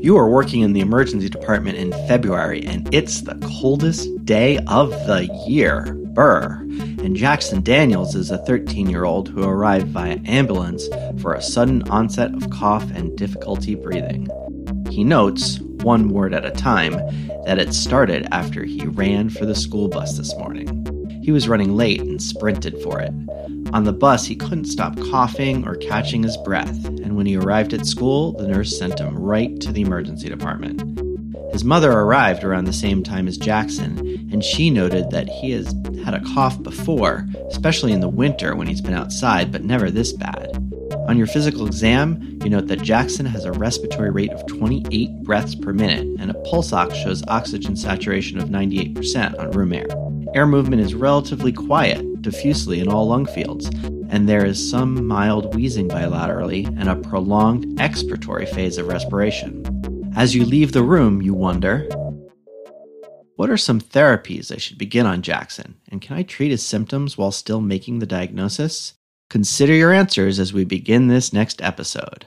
You are working in the emergency department in February, and it's the coldest day of the year. Burr. And Jackson Daniels is a 13 year old who arrived via ambulance for a sudden onset of cough and difficulty breathing. He notes, one word at a time, that it started after he ran for the school bus this morning. He was running late and sprinted for it. On the bus, he couldn't stop coughing or catching his breath, and when he arrived at school, the nurse sent him right to the emergency department. His mother arrived around the same time as Jackson, and she noted that he has had a cough before, especially in the winter when he's been outside, but never this bad. On your physical exam, you note that Jackson has a respiratory rate of 28 breaths per minute, and a pulse ox shows oxygen saturation of 98% on room air. Air movement is relatively quiet, diffusely in all lung fields, and there is some mild wheezing bilaterally and a prolonged expiratory phase of respiration. As you leave the room, you wonder what are some therapies I should begin on Jackson, and can I treat his symptoms while still making the diagnosis? Consider your answers as we begin this next episode.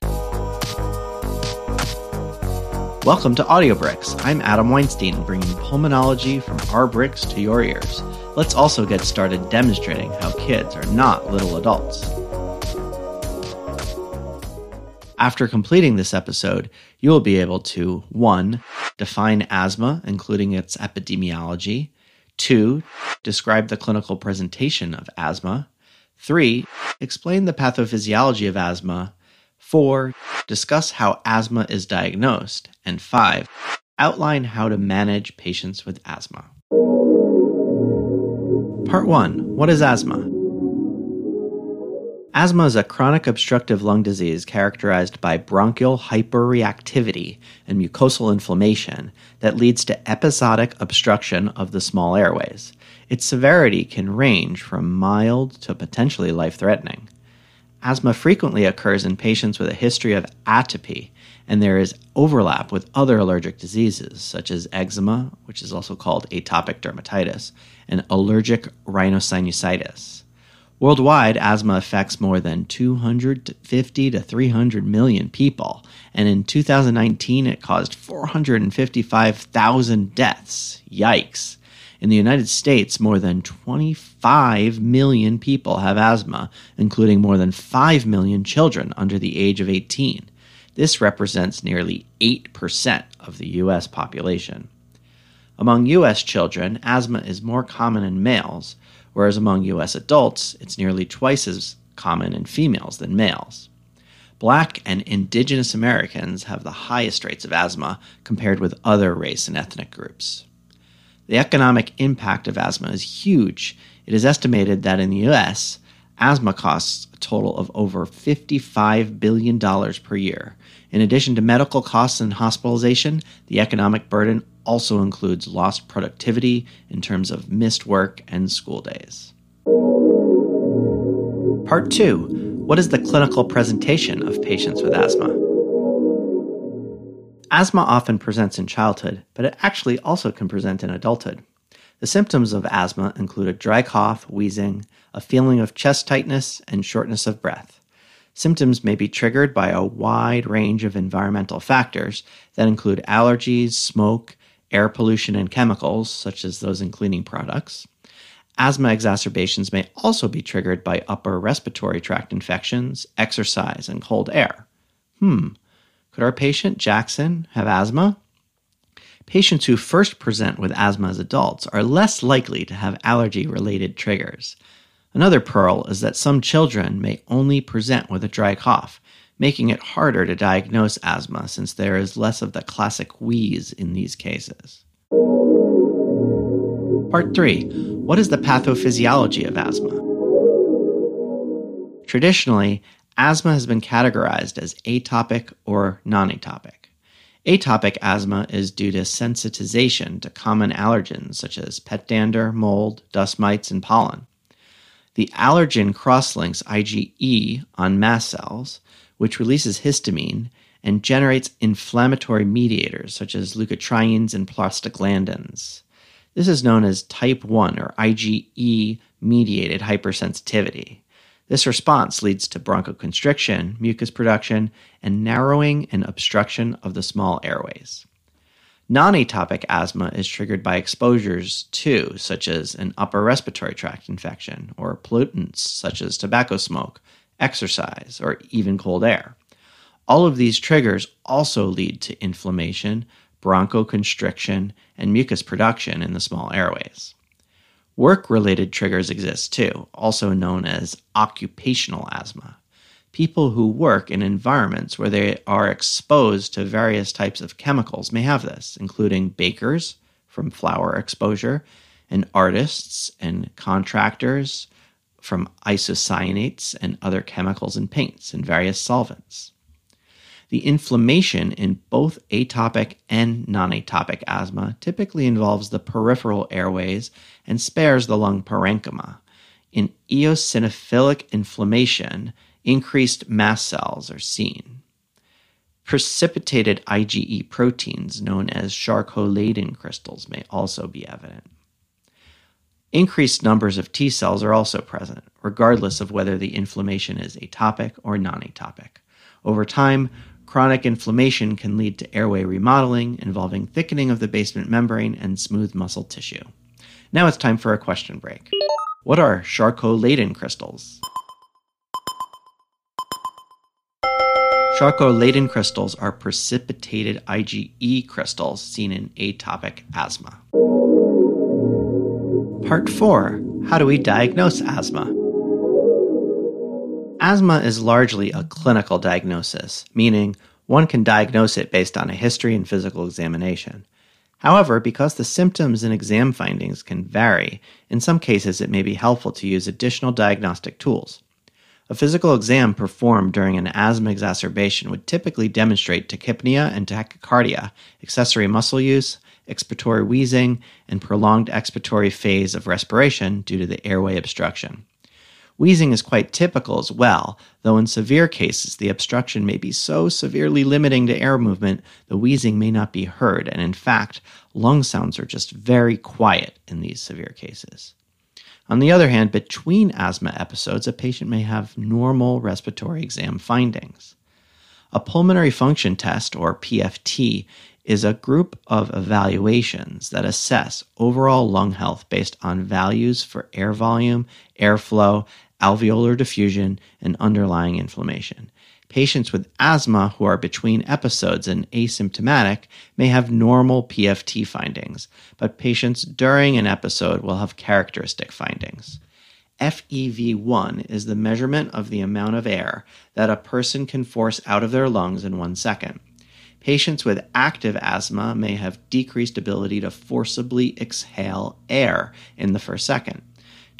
Welcome to AudioBricks. I'm Adam Weinstein, bringing pulmonology from our bricks to your ears. Let's also get started demonstrating how kids are not little adults. After completing this episode, you will be able to 1. Define asthma, including its epidemiology, 2. Describe the clinical presentation of asthma, 3. Explain the pathophysiology of asthma, 4. Discuss how asthma is diagnosed. And 5. Outline how to manage patients with asthma. Part 1 What is asthma? Asthma is a chronic obstructive lung disease characterized by bronchial hyperreactivity and mucosal inflammation that leads to episodic obstruction of the small airways. Its severity can range from mild to potentially life threatening. Asthma frequently occurs in patients with a history of atopy, and there is overlap with other allergic diseases such as eczema, which is also called atopic dermatitis, and allergic rhinosinusitis. Worldwide, asthma affects more than 250 to 300 million people, and in 2019 it caused 455,000 deaths. Yikes! In the United States, more than 25 million people have asthma, including more than 5 million children under the age of 18. This represents nearly 8% of the U.S. population. Among U.S. children, asthma is more common in males, whereas among U.S. adults, it's nearly twice as common in females than males. Black and indigenous Americans have the highest rates of asthma compared with other race and ethnic groups. The economic impact of asthma is huge. It is estimated that in the US, asthma costs a total of over $55 billion per year. In addition to medical costs and hospitalization, the economic burden also includes lost productivity in terms of missed work and school days. Part 2 What is the clinical presentation of patients with asthma? Asthma often presents in childhood, but it actually also can present in adulthood. The symptoms of asthma include a dry cough, wheezing, a feeling of chest tightness, and shortness of breath. Symptoms may be triggered by a wide range of environmental factors that include allergies, smoke, air pollution, and chemicals, such as those in cleaning products. Asthma exacerbations may also be triggered by upper respiratory tract infections, exercise, and cold air. Hmm, could our patient, Jackson, have asthma? Patients who first present with asthma as adults are less likely to have allergy related triggers. Another pearl is that some children may only present with a dry cough, making it harder to diagnose asthma since there is less of the classic wheeze in these cases. Part 3 What is the pathophysiology of asthma? Traditionally, asthma has been categorized as atopic or non atopic. Atopic asthma is due to sensitization to common allergens such as pet dander, mold, dust mites, and pollen. The allergen cross-links IgE on mast cells, which releases histamine and generates inflammatory mediators such as leukotrienes and prostaglandins. This is known as type 1 or IgE mediated hypersensitivity. This response leads to bronchoconstriction, mucus production, and narrowing and obstruction of the small airways. Non atopic asthma is triggered by exposures to, such as an upper respiratory tract infection, or pollutants such as tobacco smoke, exercise, or even cold air. All of these triggers also lead to inflammation, bronchoconstriction, and mucus production in the small airways. Work related triggers exist too, also known as occupational asthma. People who work in environments where they are exposed to various types of chemicals may have this, including bakers from flour exposure, and artists and contractors from isocyanates and other chemicals in paints and various solvents. The inflammation in both atopic and non atopic asthma typically involves the peripheral airways and spares the lung parenchyma. In eosinophilic inflammation, increased mast cells are seen. Precipitated IgE proteins, known as Charcot Leyden crystals, may also be evident. Increased numbers of T cells are also present, regardless of whether the inflammation is atopic or non atopic. Over time, Chronic inflammation can lead to airway remodeling involving thickening of the basement membrane and smooth muscle tissue. Now it's time for a question break. What are Charcot Leyden crystals? Charcot Leyden crystals are precipitated IgE crystals seen in atopic asthma. Part 4 How do we diagnose asthma? Asthma is largely a clinical diagnosis, meaning one can diagnose it based on a history and physical examination. However, because the symptoms and exam findings can vary, in some cases it may be helpful to use additional diagnostic tools. A physical exam performed during an asthma exacerbation would typically demonstrate tachypnea and tachycardia, accessory muscle use, expiratory wheezing, and prolonged expiratory phase of respiration due to the airway obstruction. Wheezing is quite typical as well, though in severe cases the obstruction may be so severely limiting to air movement the wheezing may not be heard, and in fact, lung sounds are just very quiet in these severe cases. On the other hand, between asthma episodes, a patient may have normal respiratory exam findings. A pulmonary function test, or PFT, is a group of evaluations that assess overall lung health based on values for air volume, airflow, alveolar diffusion, and underlying inflammation. Patients with asthma who are between episodes and asymptomatic may have normal PFT findings, but patients during an episode will have characteristic findings. FEV1 is the measurement of the amount of air that a person can force out of their lungs in one second. Patients with active asthma may have decreased ability to forcibly exhale air in the first second.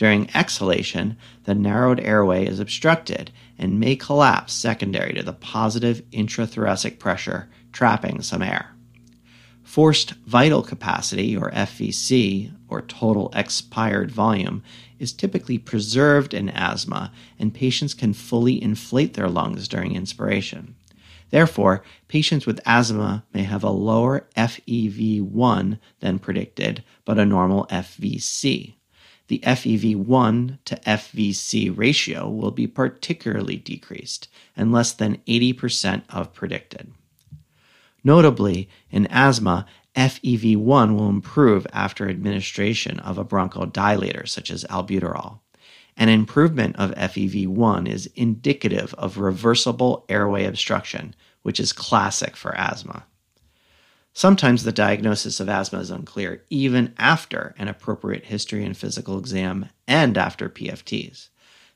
During exhalation, the narrowed airway is obstructed and may collapse secondary to the positive intrathoracic pressure trapping some air. Forced vital capacity, or FVC, or total expired volume, is typically preserved in asthma, and patients can fully inflate their lungs during inspiration. Therefore, patients with asthma may have a lower FEV1 than predicted, but a normal FVC the FEV1 to FVC ratio will be particularly decreased and less than 80% of predicted. Notably, in asthma, FEV1 will improve after administration of a bronchodilator such as albuterol. An improvement of FEV1 is indicative of reversible airway obstruction, which is classic for asthma. Sometimes the diagnosis of asthma is unclear, even after an appropriate history and physical exam and after PFTs.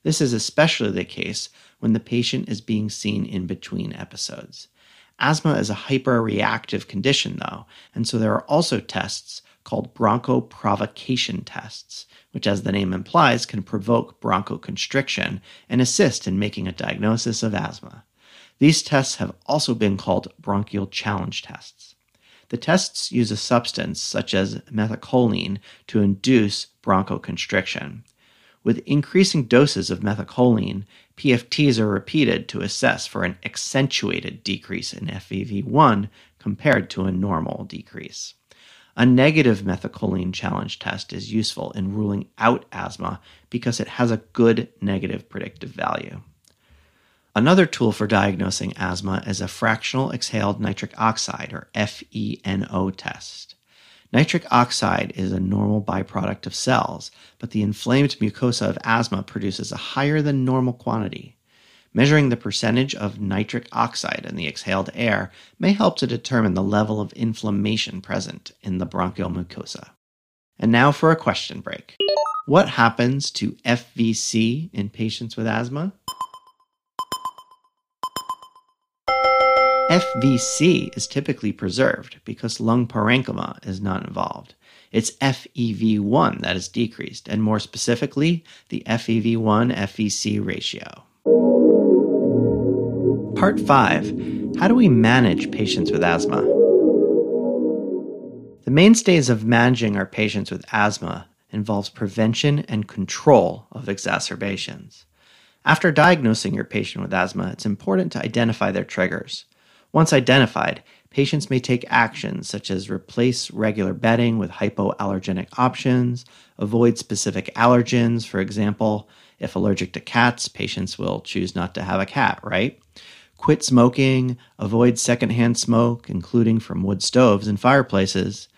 This is especially the case when the patient is being seen in between episodes. Asthma is a hyperreactive condition, though, and so there are also tests called bronchoprovocation tests, which, as the name implies, can provoke bronchoconstriction and assist in making a diagnosis of asthma. These tests have also been called bronchial challenge tests. The tests use a substance such as methacholine to induce bronchoconstriction. With increasing doses of methacholine, PFTs are repeated to assess for an accentuated decrease in FEV1 compared to a normal decrease. A negative methacholine challenge test is useful in ruling out asthma because it has a good negative predictive value. Another tool for diagnosing asthma is a fractional exhaled nitric oxide, or FeNO test. Nitric oxide is a normal byproduct of cells, but the inflamed mucosa of asthma produces a higher than normal quantity. Measuring the percentage of nitric oxide in the exhaled air may help to determine the level of inflammation present in the bronchial mucosa. And now for a question break. What happens to FVC in patients with asthma? FVC is typically preserved because lung parenchyma is not involved. It's FEV1 that is decreased, and more specifically, the FEV1 FVC ratio. Part 5 How do we manage patients with asthma? The mainstays of managing our patients with asthma involves prevention and control of exacerbations. After diagnosing your patient with asthma, it's important to identify their triggers. Once identified, patients may take actions such as replace regular bedding with hypoallergenic options, avoid specific allergens. For example, if allergic to cats, patients will choose not to have a cat, right? Quit smoking, avoid secondhand smoke, including from wood stoves and fireplaces,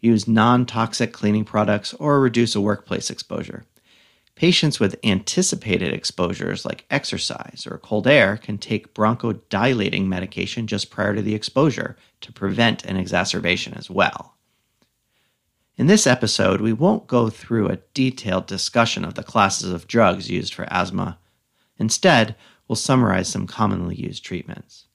use non toxic cleaning products, or reduce a workplace exposure. Patients with anticipated exposures like exercise or cold air can take bronchodilating medication just prior to the exposure to prevent an exacerbation as well. In this episode, we won't go through a detailed discussion of the classes of drugs used for asthma. Instead, we'll summarize some commonly used treatments.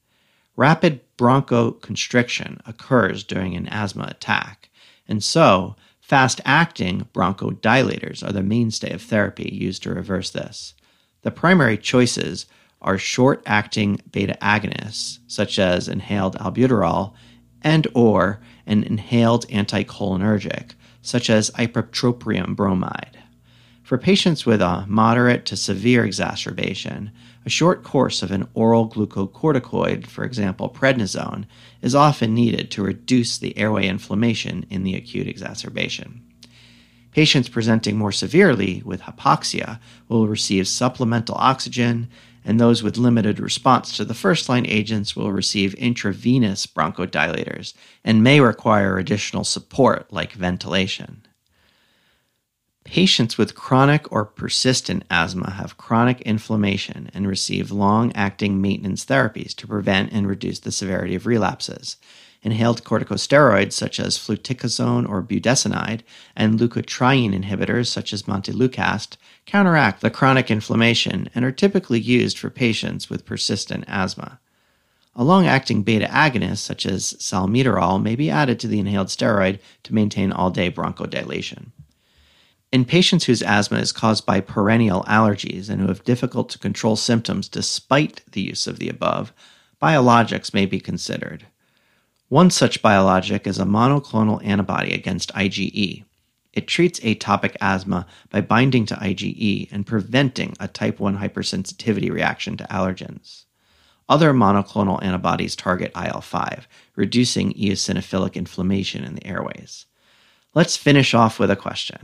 Rapid bronchoconstriction occurs during an asthma attack, and so Fast acting bronchodilators are the mainstay of therapy used to reverse this. The primary choices are short acting beta agonists, such as inhaled albuterol, and or an inhaled anticholinergic, such as ipratropium bromide. For patients with a moderate to severe exacerbation, a short course of an oral glucocorticoid, for example prednisone, is often needed to reduce the airway inflammation in the acute exacerbation. Patients presenting more severely with hypoxia will receive supplemental oxygen, and those with limited response to the first line agents will receive intravenous bronchodilators and may require additional support like ventilation. Patients with chronic or persistent asthma have chronic inflammation and receive long acting maintenance therapies to prevent and reduce the severity of relapses. Inhaled corticosteroids such as fluticasone or budesonide and leukotriene inhibitors such as montelukast counteract the chronic inflammation and are typically used for patients with persistent asthma. A long acting beta agonist such as salmeterol may be added to the inhaled steroid to maintain all day bronchodilation. In patients whose asthma is caused by perennial allergies and who have difficult to control symptoms despite the use of the above, biologics may be considered. One such biologic is a monoclonal antibody against IgE. It treats atopic asthma by binding to IgE and preventing a type 1 hypersensitivity reaction to allergens. Other monoclonal antibodies target IL 5, reducing eosinophilic inflammation in the airways. Let's finish off with a question.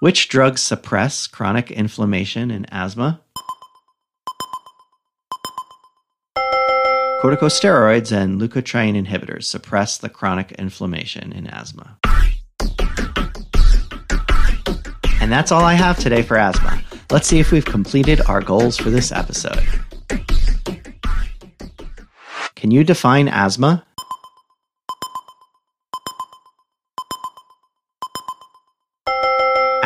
Which drugs suppress chronic inflammation in asthma? Corticosteroids and leukotriene inhibitors suppress the chronic inflammation in asthma. And that's all I have today for asthma. Let's see if we've completed our goals for this episode. Can you define asthma?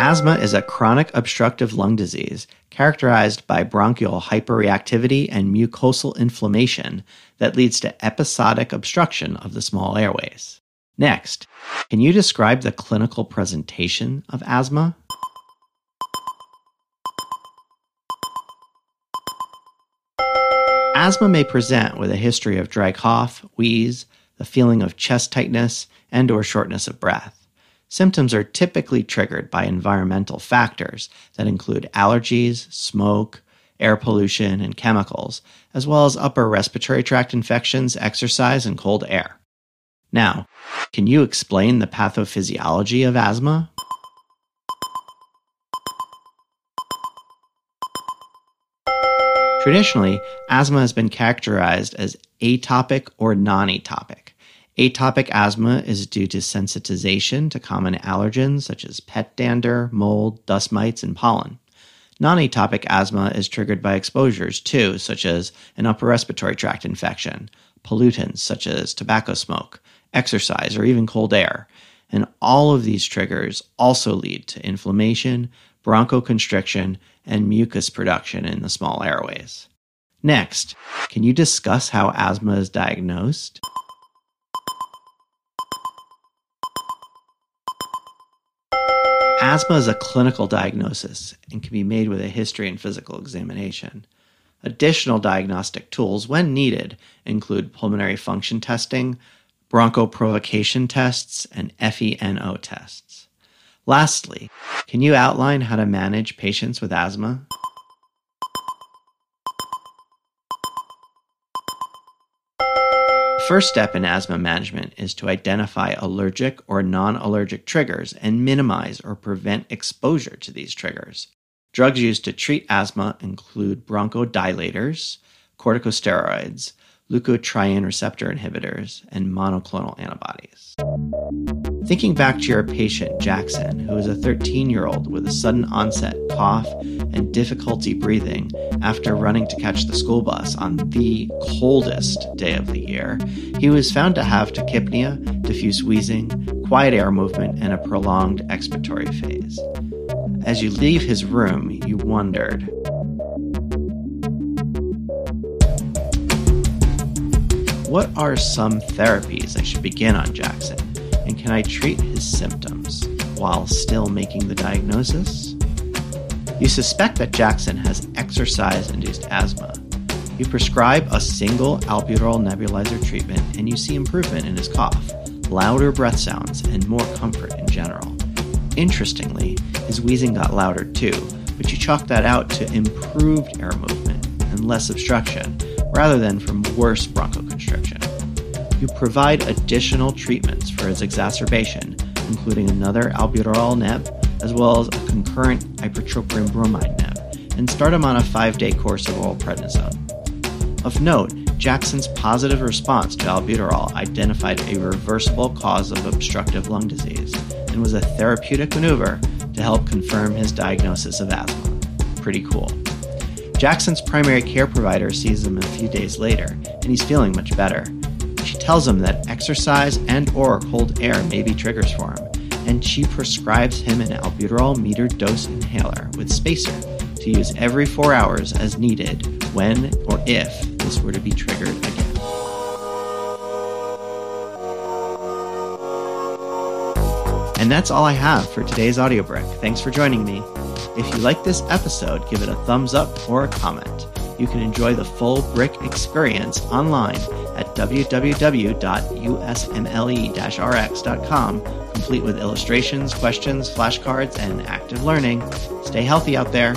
Asthma is a chronic obstructive lung disease characterized by bronchial hyperreactivity and mucosal inflammation that leads to episodic obstruction of the small airways. Next, can you describe the clinical presentation of asthma? Asthma may present with a history of dry cough, wheeze, the feeling of chest tightness, and or shortness of breath. Symptoms are typically triggered by environmental factors that include allergies, smoke, air pollution, and chemicals, as well as upper respiratory tract infections, exercise, and cold air. Now, can you explain the pathophysiology of asthma? Traditionally, asthma has been characterized as atopic or non atopic. Atopic asthma is due to sensitization to common allergens such as pet dander, mold, dust mites, and pollen. Non atopic asthma is triggered by exposures too, such as an upper respiratory tract infection, pollutants such as tobacco smoke, exercise, or even cold air. And all of these triggers also lead to inflammation, bronchoconstriction, and mucus production in the small airways. Next, can you discuss how asthma is diagnosed? Asthma is a clinical diagnosis and can be made with a history and physical examination. Additional diagnostic tools, when needed, include pulmonary function testing, bronchoprovocation tests, and FeNO tests. Lastly, can you outline how to manage patients with asthma? First step in asthma management is to identify allergic or non allergic triggers and minimize or prevent exposure to these triggers. Drugs used to treat asthma include bronchodilators, corticosteroids, leukotriene receptor inhibitors, and monoclonal antibodies. Thinking back to your patient, Jackson, who is a 13 year old with a sudden onset cough and difficulty breathing after running to catch the school bus on the coldest day of the year, he was found to have tachypnea, diffuse wheezing, quiet air movement, and a prolonged expiratory phase. As you leave his room, you wondered what are some therapies I should begin on Jackson? And can I treat his symptoms while still making the diagnosis? You suspect that Jackson has exercise induced asthma. You prescribe a single albuterol nebulizer treatment and you see improvement in his cough, louder breath sounds, and more comfort in general. Interestingly, his wheezing got louder too, but you chalk that out to improved air movement and less obstruction rather than from worse bronchoconstriction. You provide additional treatments for his exacerbation, including another albuterol neb, as well as a concurrent ipratropium bromide neb, and start him on a five day course of oral prednisone. Of note, Jackson's positive response to albuterol identified a reversible cause of obstructive lung disease and was a therapeutic maneuver to help confirm his diagnosis of asthma. Pretty cool. Jackson's primary care provider sees him a few days later, and he's feeling much better. She tells him that exercise and or cold air may be triggers for him, and she prescribes him an albuterol meter dose inhaler with spacer to use every four hours as needed when or if this were to be triggered again. And that's all I have for today's audio. Thanks for joining me. If you like this episode, give it a thumbs up or a comment. You can enjoy the full brick experience online at www.usmle-rx.com, complete with illustrations, questions, flashcards, and active learning. Stay healthy out there.